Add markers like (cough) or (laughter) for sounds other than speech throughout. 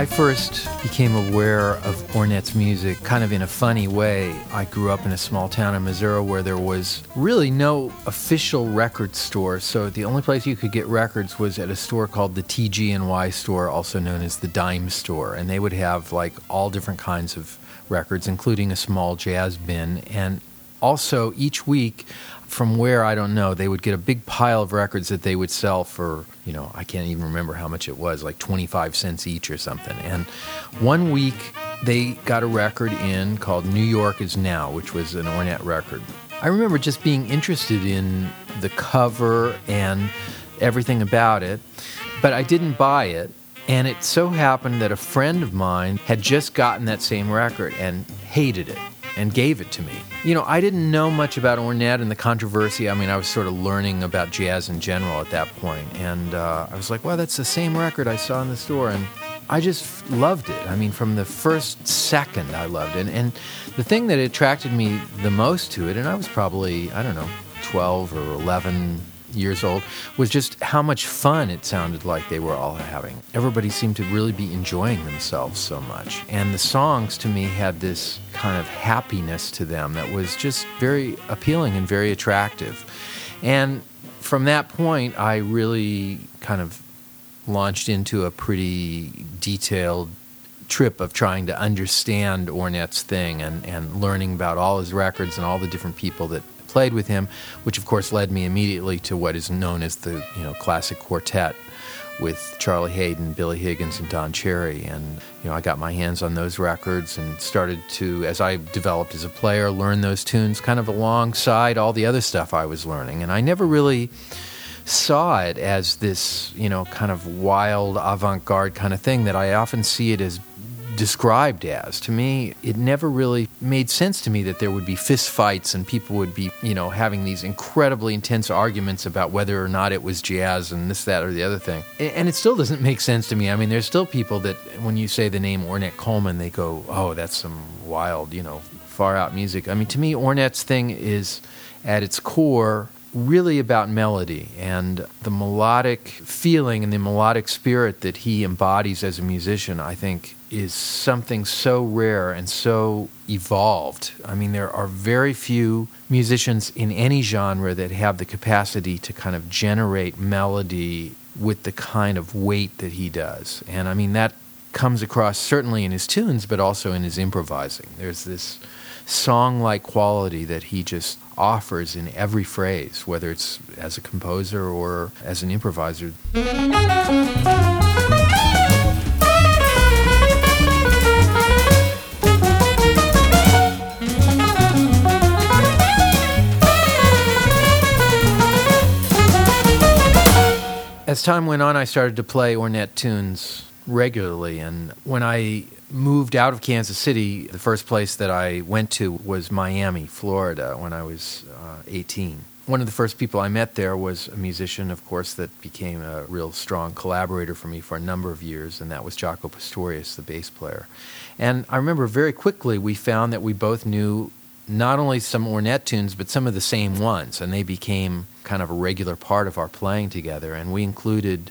I first became aware of Ornette's music kind of in a funny way. I grew up in a small town in Missouri where there was really no official record store, so the only place you could get records was at a store called the TG&Y store, also known as the Dime store, and they would have like all different kinds of records, including a small jazz bin. And also each week from where I don't know, they would get a big pile of records that they would sell for, you know, I can't even remember how much it was, like 25 cents each or something. And one week they got a record in called New York is Now, which was an Ornette record. I remember just being interested in the cover and everything about it, but I didn't buy it. And it so happened that a friend of mine had just gotten that same record and hated it and gave it to me. You know, I didn't know much about Ornette and the controversy. I mean, I was sort of learning about jazz in general at that point, and uh, I was like, "Well, that's the same record I saw in the store," and I just loved it. I mean, from the first second, I loved it. And, and the thing that attracted me the most to it, and I was probably I don't know, twelve or eleven years old was just how much fun it sounded like they were all having. Everybody seemed to really be enjoying themselves so much. And the songs to me had this kind of happiness to them that was just very appealing and very attractive. And from that point, I really kind of launched into a pretty detailed trip of trying to understand Ornette's thing and, and learning about all his records and all the different people that played with him, which of course led me immediately to what is known as the you know classic quartet with Charlie Haden, Billy Higgins, and Don Cherry. And you know, I got my hands on those records and started to, as I developed as a player, learn those tunes kind of alongside all the other stuff I was learning. And I never really saw it as this, you know, kind of wild avant-garde kind of thing that I often see it as described as. To me, it never really made sense to me that there would be fist fights and people would be, you know, having these incredibly intense arguments about whether or not it was jazz and this, that, or the other thing. And it still doesn't make sense to me. I mean, there's still people that when you say the name Ornette Coleman, they go, oh, that's some wild, you know, far out music. I mean, to me, Ornette's thing is at its core really about melody and the melodic feeling and the melodic spirit that he embodies as a musician, I think, is something so rare and so evolved. I mean, there are very few musicians in any genre that have the capacity to kind of generate melody with the kind of weight that he does. And I mean, that comes across certainly in his tunes, but also in his improvising. There's this song like quality that he just offers in every phrase, whether it's as a composer or as an improviser. As time went on, I started to play Ornette tunes regularly. And when I moved out of Kansas City, the first place that I went to was Miami, Florida, when I was uh, 18. One of the first people I met there was a musician, of course, that became a real strong collaborator for me for a number of years, and that was Jaco Pastorius, the bass player. And I remember very quickly we found that we both knew not only some Ornette tunes, but some of the same ones, and they became kind of a regular part of our playing together. And we included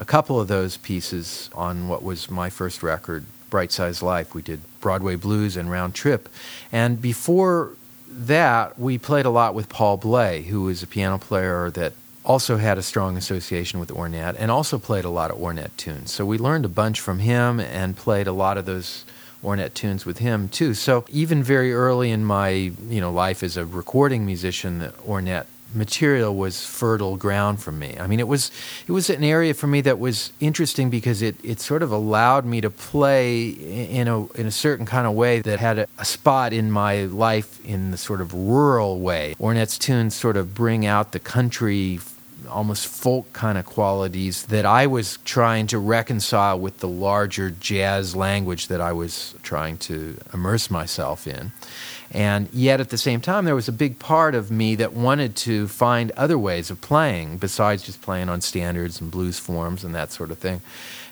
a couple of those pieces on what was my first record, Bright Size Life. We did Broadway Blues and Round Trip. And before that, we played a lot with Paul Bley, who was a piano player that also had a strong association with Ornette and also played a lot of Ornette tunes. So we learned a bunch from him and played a lot of those Ornette tunes with him too. So even very early in my you know life as a recording musician, Ornette material was fertile ground for me. I mean, it was it was an area for me that was interesting because it, it sort of allowed me to play in a in a certain kind of way that had a, a spot in my life in the sort of rural way. Ornette's tunes sort of bring out the country almost folk kind of qualities that I was trying to reconcile with the larger jazz language that I was trying to immerse myself in. And yet at the same time, there was a big part of me that wanted to find other ways of playing besides just playing on standards and blues forms and that sort of thing.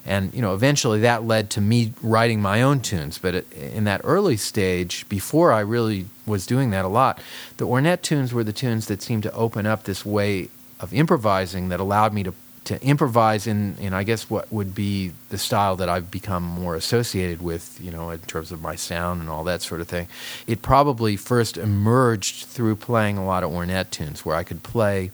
And you know, eventually that led to me writing my own tunes. But in that early stage, before I really was doing that a lot, the Ornette tunes were the tunes that seemed to open up this way of improvising that allowed me to to improvise in, in I guess what would be the style that I've become more associated with, you know, in terms of my sound and all that sort of thing. It probably first emerged through playing a lot of Ornette tunes where I could play,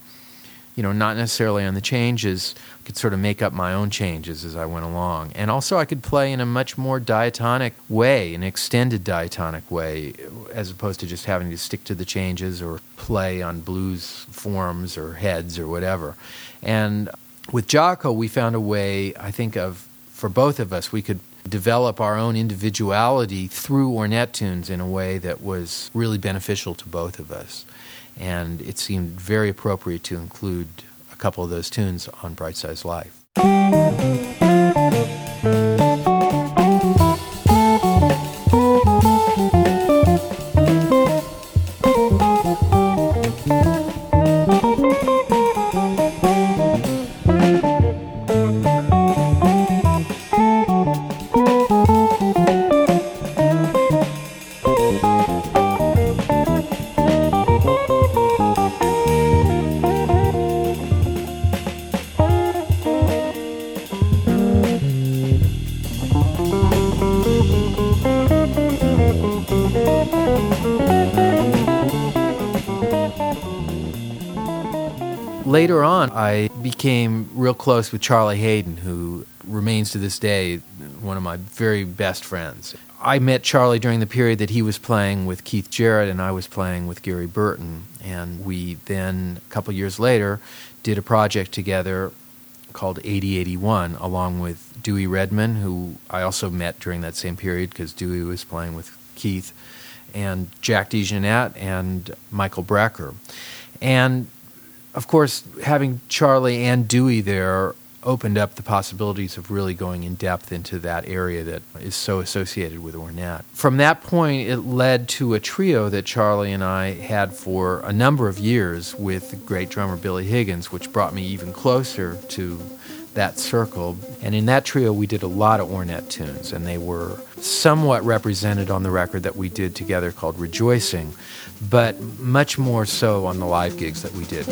you know, not necessarily on the changes, I could sort of make up my own changes as I went along. And also I could play in a much more diatonic way, an extended diatonic way, as opposed to just having to stick to the changes or play on blues forms or heads or whatever. And with Jaco, we found a way, I think, of for both of us, we could develop our own individuality through Ornette tunes in a way that was really beneficial to both of us. And it seemed very appropriate to include a couple of those tunes on Bright Size Life. Became real close with Charlie Haden, who remains to this day one of my very best friends. I met Charlie during the period that he was playing with Keith Jarrett and I was playing with Gary Burton. And we then, a couple years later, did a project together called 8081, along with Dewey Redman, who I also met during that same period because Dewey was playing with Keith, and Jack DeJohnette and Michael Brecker. And of course, having Charlie and Dewey there opened up the possibilities of really going in depth into that area that is so associated with Ornette. From that point, it led to a trio that Charlie and I had for a number of years with the great drummer Billy Higgins, which brought me even closer to that circle. And in that trio, we did a lot of Ornette tunes, and they were somewhat represented on the record that we did together called Rejoicing, but much more so on the live gigs that we did.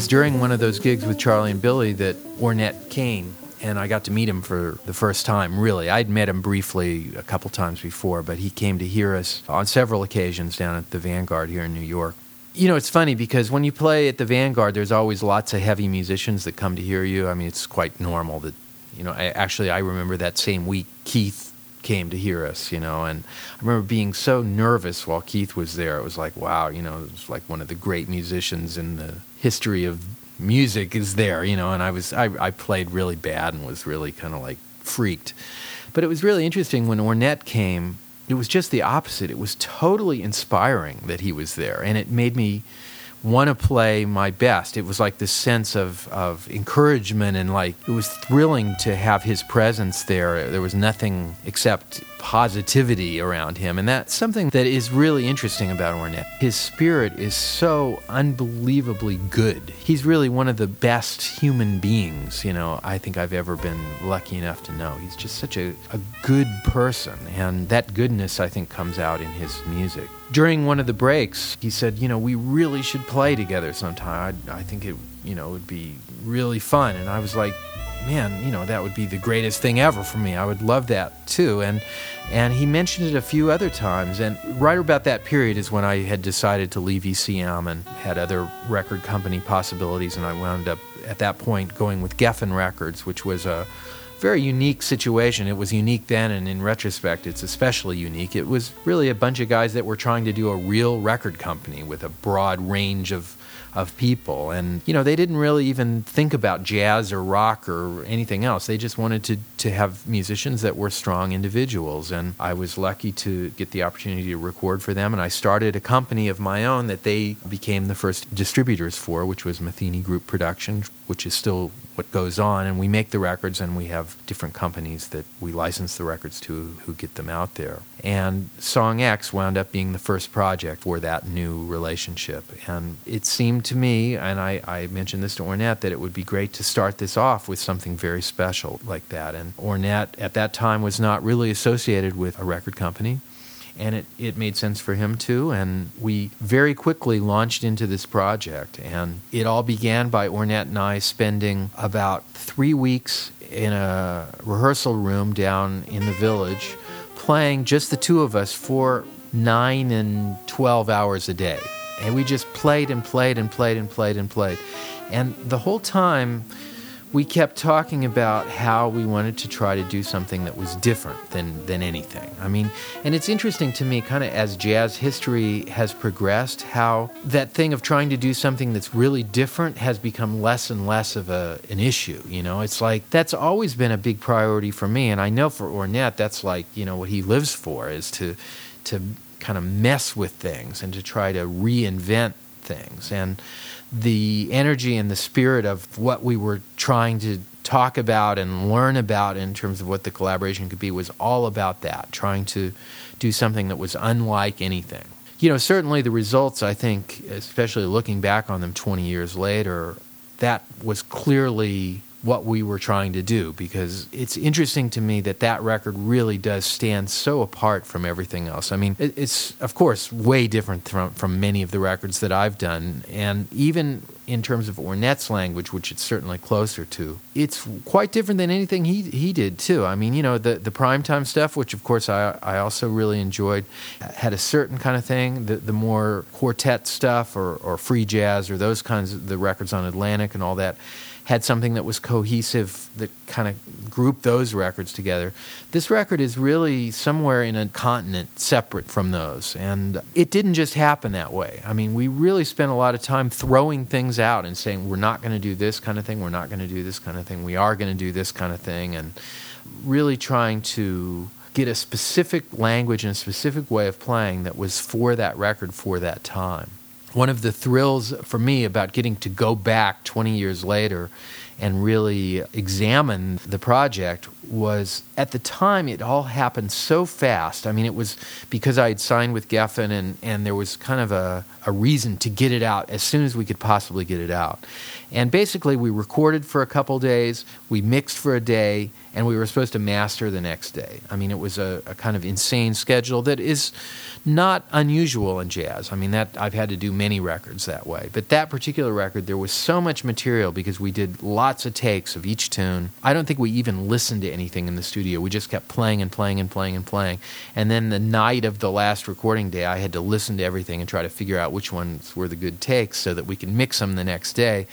Was during one of those gigs with Charlie and Billy that Ornette came, and I got to meet him for the first time, really. I'd met him briefly a couple times before, but he came to hear us on several occasions down at the Vanguard here in New York. You know, it's funny because when you play at the Vanguard, there's always lots of heavy musicians that come to hear you. I mean, it's quite normal that, you know, I, actually, I remember that same week, Keith came to hear us, you know. And I remember being so nervous while Keith was there. It was like, wow, you know, it was like one of the great musicians in the history of music is there, you know. And I was, I, I played really bad and was really kind of like freaked. But it was really interesting when Ornette came. It was just the opposite. It was totally inspiring that he was there, and it made me want to play my best. It was like this sense of, of encouragement and like it was thrilling to have his presence there. There was nothing except positivity around him. And that's something that is really interesting about Ornette. His spirit is so unbelievably good. He's really one of the best human beings, you know, I think I've ever been lucky enough to know. He's just such a, a good person. And that goodness, I think, comes out in his music. During one of the breaks, he said, you know, we really should play together sometime. I, I think it, you know, would be really fun. And I was like, man, you know, that would be the greatest thing ever for me. I would love that too. And and he mentioned it a few other times. And right about that period is when I had decided to leave ECM and had other record company possibilities. And I wound up at that point going with Geffen Records, which was a very unique situation. It was unique then, and in retrospect, it's especially unique. It was really a bunch of guys that were trying to do a real record company with a broad range of of people. And, you know, they didn't really even think about jazz or rock or anything else. They just wanted to, to have musicians that were strong individuals. And I was lucky to get the opportunity to record for them. And I started a company of my own that they became the first distributors for, which was Metheny Group Production, which is still what goes on. And we make the records and we have different companies that we license the records to who get them out there. And Song X wound up being the first project for that new relationship. And it seemed to me, and I, I mentioned this to Ornette, that it would be great to start this off with something very special like that. And Ornette at that time was not really associated with a record company and it, it made sense for him too. And we very quickly launched into this project. And it all began by Ornette and I spending about three weeks in a rehearsal room down in the village, playing just the two of us for nine and 12 hours a day. And we just played and played and played and played and played. And the whole time, we kept talking about how we wanted to try to do something that was different than, than anything. I mean, and it's interesting to me, kind of as jazz history has progressed, how that thing of trying to do something that's really different has become less and less of a, an issue. You know, it's like that's always been a big priority for me. And I know for Ornette, that's like, you know, what he lives for is to, to kind of mess with things and to try to reinvent things. And the energy and the spirit of what we were trying to talk about and learn about in terms of what the collaboration could be was all about that, trying to do something that was unlike anything. You know, certainly the results, I think, especially looking back on them 20 years later, that was clearly what we were trying to do because it's interesting to me that that record really does stand so apart from everything else. I mean, it's of course way different from, from many of the records that I've done, and even in terms of Ornette's language, which it's certainly closer to, it's quite different than anything he he did too. I mean, you know, the the Prime Time stuff, which of course I I also really enjoyed, had a certain kind of thing. The the more quartet stuff or or free jazz or those kinds of the records on Atlantic and all that had something that was cohesive that kind of grouped those records together. This record is really somewhere in a continent separate from those. And it didn't just happen that way. I mean, we really spent a lot of time throwing things out and saying, we're not going to do this kind of thing, we're not going to do this kind of thing, we are going to do this kind of thing, and really trying to get a specific language and a specific way of playing that was for that record for that time one of the thrills for me about getting to go back 20 years later and really examine the project was at the time it all happened so fast. I mean, it was because I had signed with Geffen and, and there was kind of a, a reason to get it out as soon as we could possibly get it out. And basically, we recorded for a couple days, we mixed for a day, and we were supposed to master the next day. I mean, it was a, a kind of insane schedule that is not unusual in jazz. I mean, that I've had to do many records that way. But that particular record, there was so much material because we did lots of takes of each tune. I don't think we even listened to anything in the studio. We just kept playing and playing and playing and playing. And then the night of the last recording day, I had to listen to everything and try to figure out which ones were the good takes so that we could mix them the next day.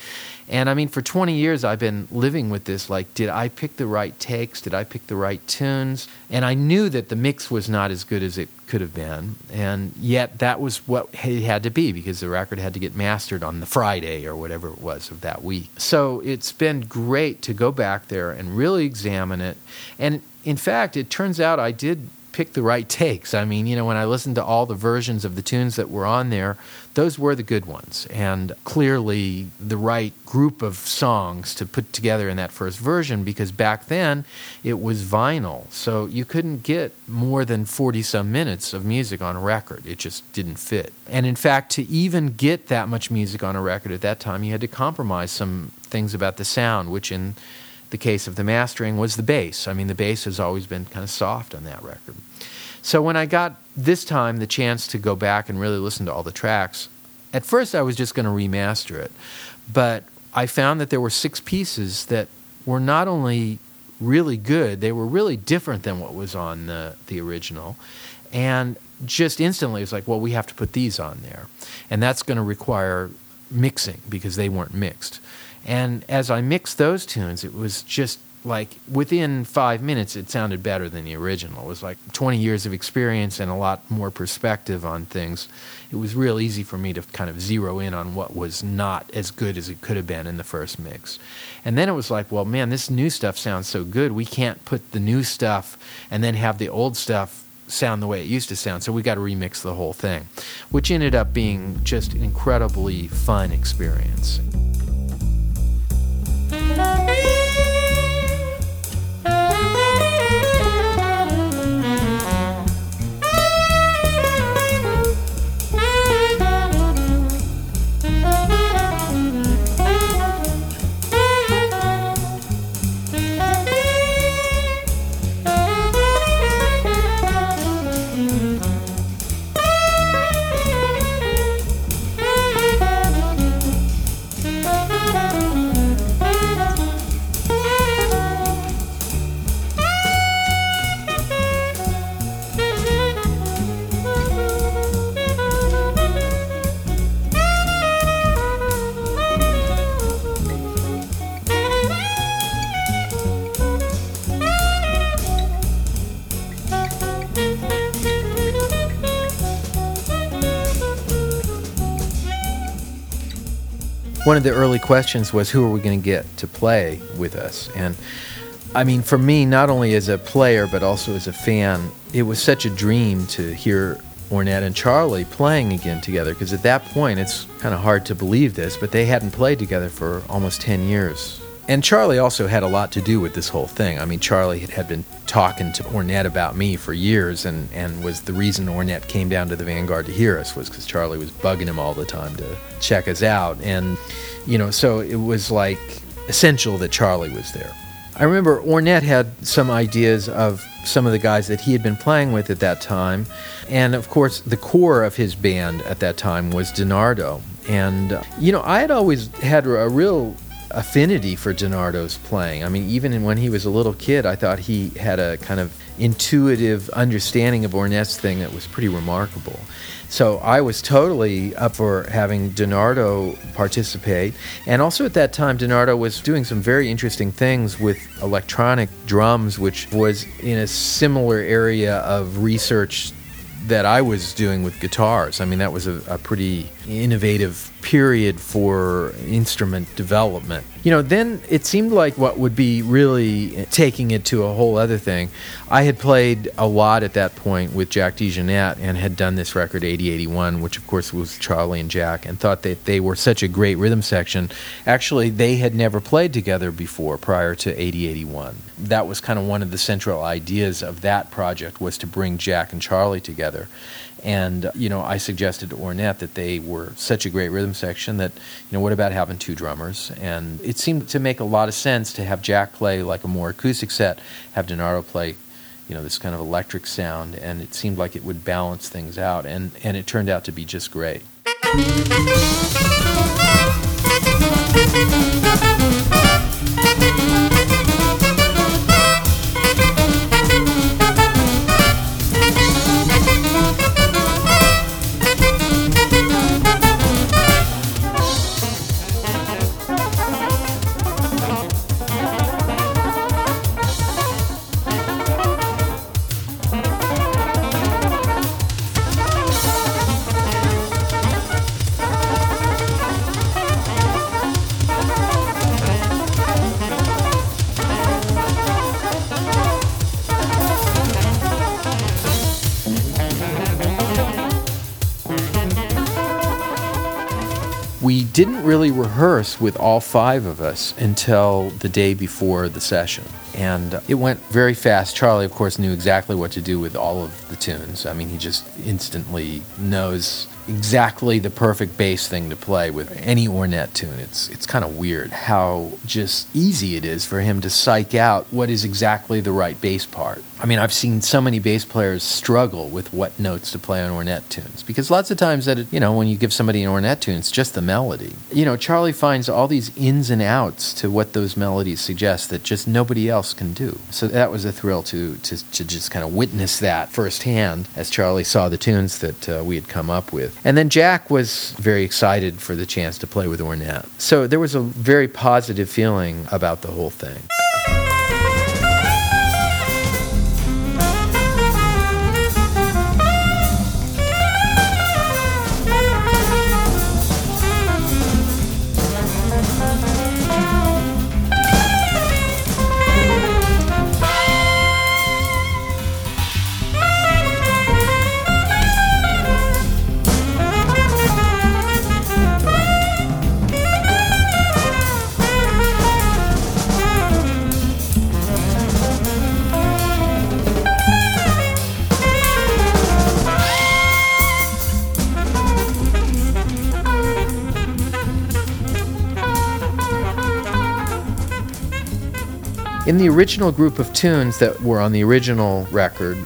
And I mean, for 20 years, I've been living with this like, did I pick the right takes? Did I pick the right tunes? And I knew that the mix was not as good as it could have been. And yet, that was what it had to be because the record had to get mastered on the Friday or whatever it was of that week. So it's been great to go back there and really examine it. And in fact, it turns out I did pick the right takes. I mean, you know, when I listened to all the versions of the tunes that were on there, those were the good ones. And clearly the right group of songs to put together in that first version because back then it was vinyl. So you couldn't get more than 40 some minutes of music on a record. It just didn't fit. And in fact, to even get that much music on a record at that time, you had to compromise some things about the sound, which in the case of the mastering was the bass. I mean, the bass has always been kind of soft on that record. So when I got this time the chance to go back and really listen to all the tracks, at first I was just going to remaster it, but I found that there were six pieces that were not only really good, they were really different than what was on the, the original. And just instantly, it's like, well, we have to put these on there. And that's going to require mixing because they weren't mixed. And as I mixed those tunes, it was just like within five minutes, it sounded better than the original. It was like 20 years of experience and a lot more perspective on things. It was real easy for me to kind of zero in on what was not as good as it could have been in the first mix. And then it was like, well, man, this new stuff sounds so good. We can't put the new stuff and then have the old stuff sound the way it used to sound. So we got to remix the whole thing, which ended up being just an incredibly fun experience. One of the early questions was who are we going to get to play with us? And i mean for me not only as a player but also as a fan it was such a dream to hear ornette and charlie playing again together because at that point it's kind of hard to believe this but they hadn't played together for almost 10 years and Charlie also had a lot to do with this whole thing. I mean, Charlie had been talking to Ornette about me for years, and, and was the reason Ornette came down to the Vanguard to hear us was because Charlie was bugging him all the time to check us out. And, you know, so it was like essential that Charlie was there. I remember Ornette had some ideas of some of the guys that he had been playing with at that time. And of course, the core of his band at that time was Denardo. And, uh, you know, I had always had a real affinity for Denardo's playing. I mean, even when he was a little kid, I thought he had a kind of intuitive understanding of Ornette's thing that was pretty remarkable. So I was totally up for having Denardo participate. And also at that time, Denardo was doing some very interesting things with electronic drums, which was in a similar area of research that I was doing with guitars. I mean, that was a, a pretty innovative period for instrument development. You know, then it seemed like what would be really taking it to a whole other thing. I had played a lot at that point with Jack DeJohnette and had done this record 8081, which of course was Charlie and Jack, and thought that they were such a great rhythm section. Actually, they had never played together before prior to 8081. That was kind of one of the central ideas of that project was to bring Jack and Charlie together. And, you know, I suggested to Ornette that they were such a great rhythm section that, you know, what about having two drummers? And it seemed to make a lot of sense to have Jack play like a more acoustic set, have Denardo play, you know, this kind of electric sound, and it seemed like it would balance things out. And, and it turned out to be just great. Didn't really rehearse with all five of us until the day before the session. And it went very fast. Charlie, of course, knew exactly what to do with all of the tunes. I mean, he just instantly knows exactly the perfect bass thing to play with any Ornette tune. It's it's kind of weird how just easy it is for him to psych out what is exactly the right bass part. I mean, I've seen so many bass players struggle with what notes to play on Ornette tunes because lots of times that it, you know when you give somebody an Ornette tune, it's just the melody. You know, Charlie finds all these ins and outs to what those melodies suggest that just nobody else can do. So that was a thrill to to, to just kind of witness that firsthand as Charlie saw the tunes that uh, we had come up with. And then Jack was very excited for the chance to play with Ornette. So there was a very positive feeling about the whole thing. In the original group of tunes that were on the original record,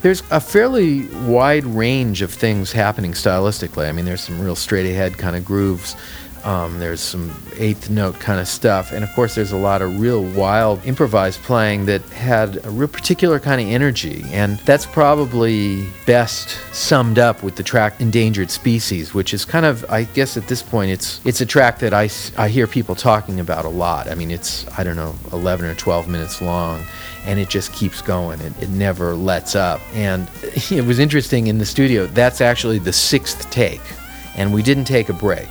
there's a fairly wide range of things happening stylistically. I mean, there's some real straight ahead kind of grooves. Um, there's some eighth note kind of stuff. And of course, there's a lot of real wild improvised playing that had a real particular kind of energy. And that's probably best summed up with the track Endangered Species, which is kind of, I guess at this point, it's, it's a track that I, I hear people talking about a lot. I mean, it's, I don't know, 11 or 12 minutes long and it just keeps going. It, it never lets up. And (laughs) it was interesting in the studio, that's actually the sixth take, and we didn't take a break.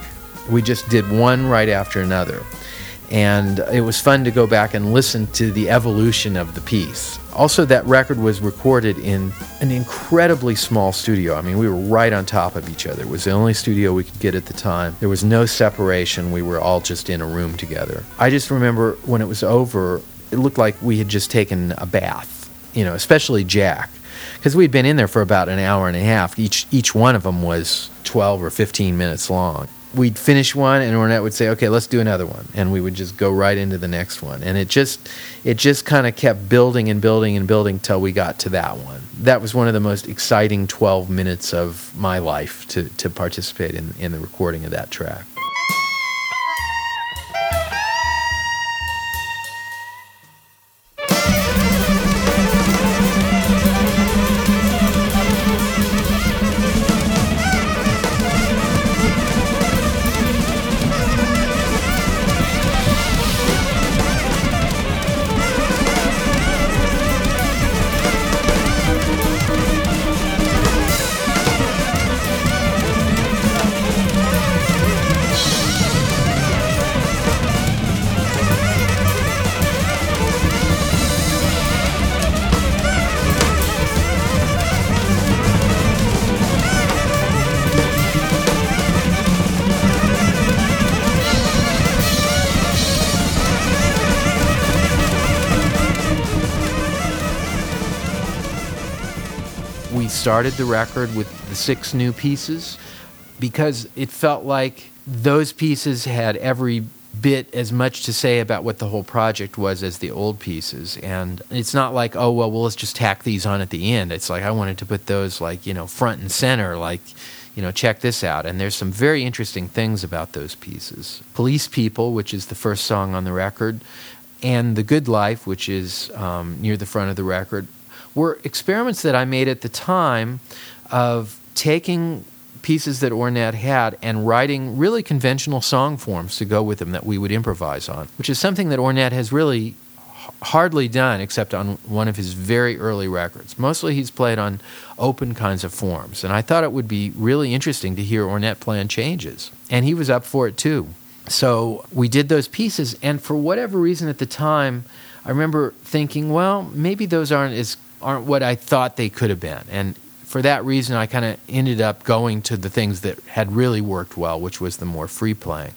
We just did one right after another. And it was fun to go back and listen to the evolution of the piece. Also, that record was recorded in an incredibly small studio. I mean, we were right on top of each other. It was the only studio we could get at the time. There was no separation. We were all just in a room together. I just remember when it was over, it looked like we had just taken a bath, you know, especially Jack, because we'd been in there for about an hour and a half. Each each one of them was 12 or 15 minutes long. We'd finish one, and Ornette would say, "Okay, let's do another one," and we would just go right into the next one. And it just it just kind of kept building and building and building till we got to that one. That was one of the most exciting 12 minutes of my life to to participate in in the recording of that track. Started the record with the six new pieces because it felt like those pieces had every bit as much to say about what the whole project was as the old pieces. And it's not like oh well, well let's just tack these on at the end. It's like i wanted to put those like you know front and center like you know check this out. And there's some very interesting things about those pieces. Police people which is the first song on the record and the good life which is um, near the front of the record were experiments that I made at the time of taking pieces that Ornette had and writing really conventional song forms to go with them that we would improvise on, which is something that Ornette has really hardly done except on one of his very early records. Mostly he's played on open kinds of forms, and I thought it would be really interesting to hear Ornette play on changes, and he was up for it too. So we did those pieces, and for whatever reason at the time, I remember thinking, well, maybe those aren't as aren't what I thought they could have been. And for that reason, I kind of ended up going to the things that had really worked well, which was the more free playing.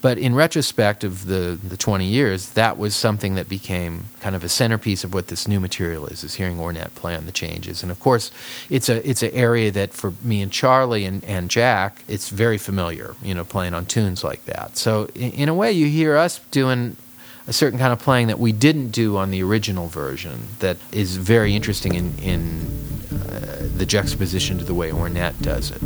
But in retrospect of the, the 20 years, that was something that became kind of a centerpiece of what this new material is, is hearing Ornette play on the changes. And of course, it's a it's an area that for me and Charlie and, and Jack, it's very familiar, you know, playing on tunes like that. So in, in a way, you hear us doing a certain kind of playing that we didn't do on the original version that is very interesting in, in uh, the juxtaposition to the way Ornette does it.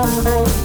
love.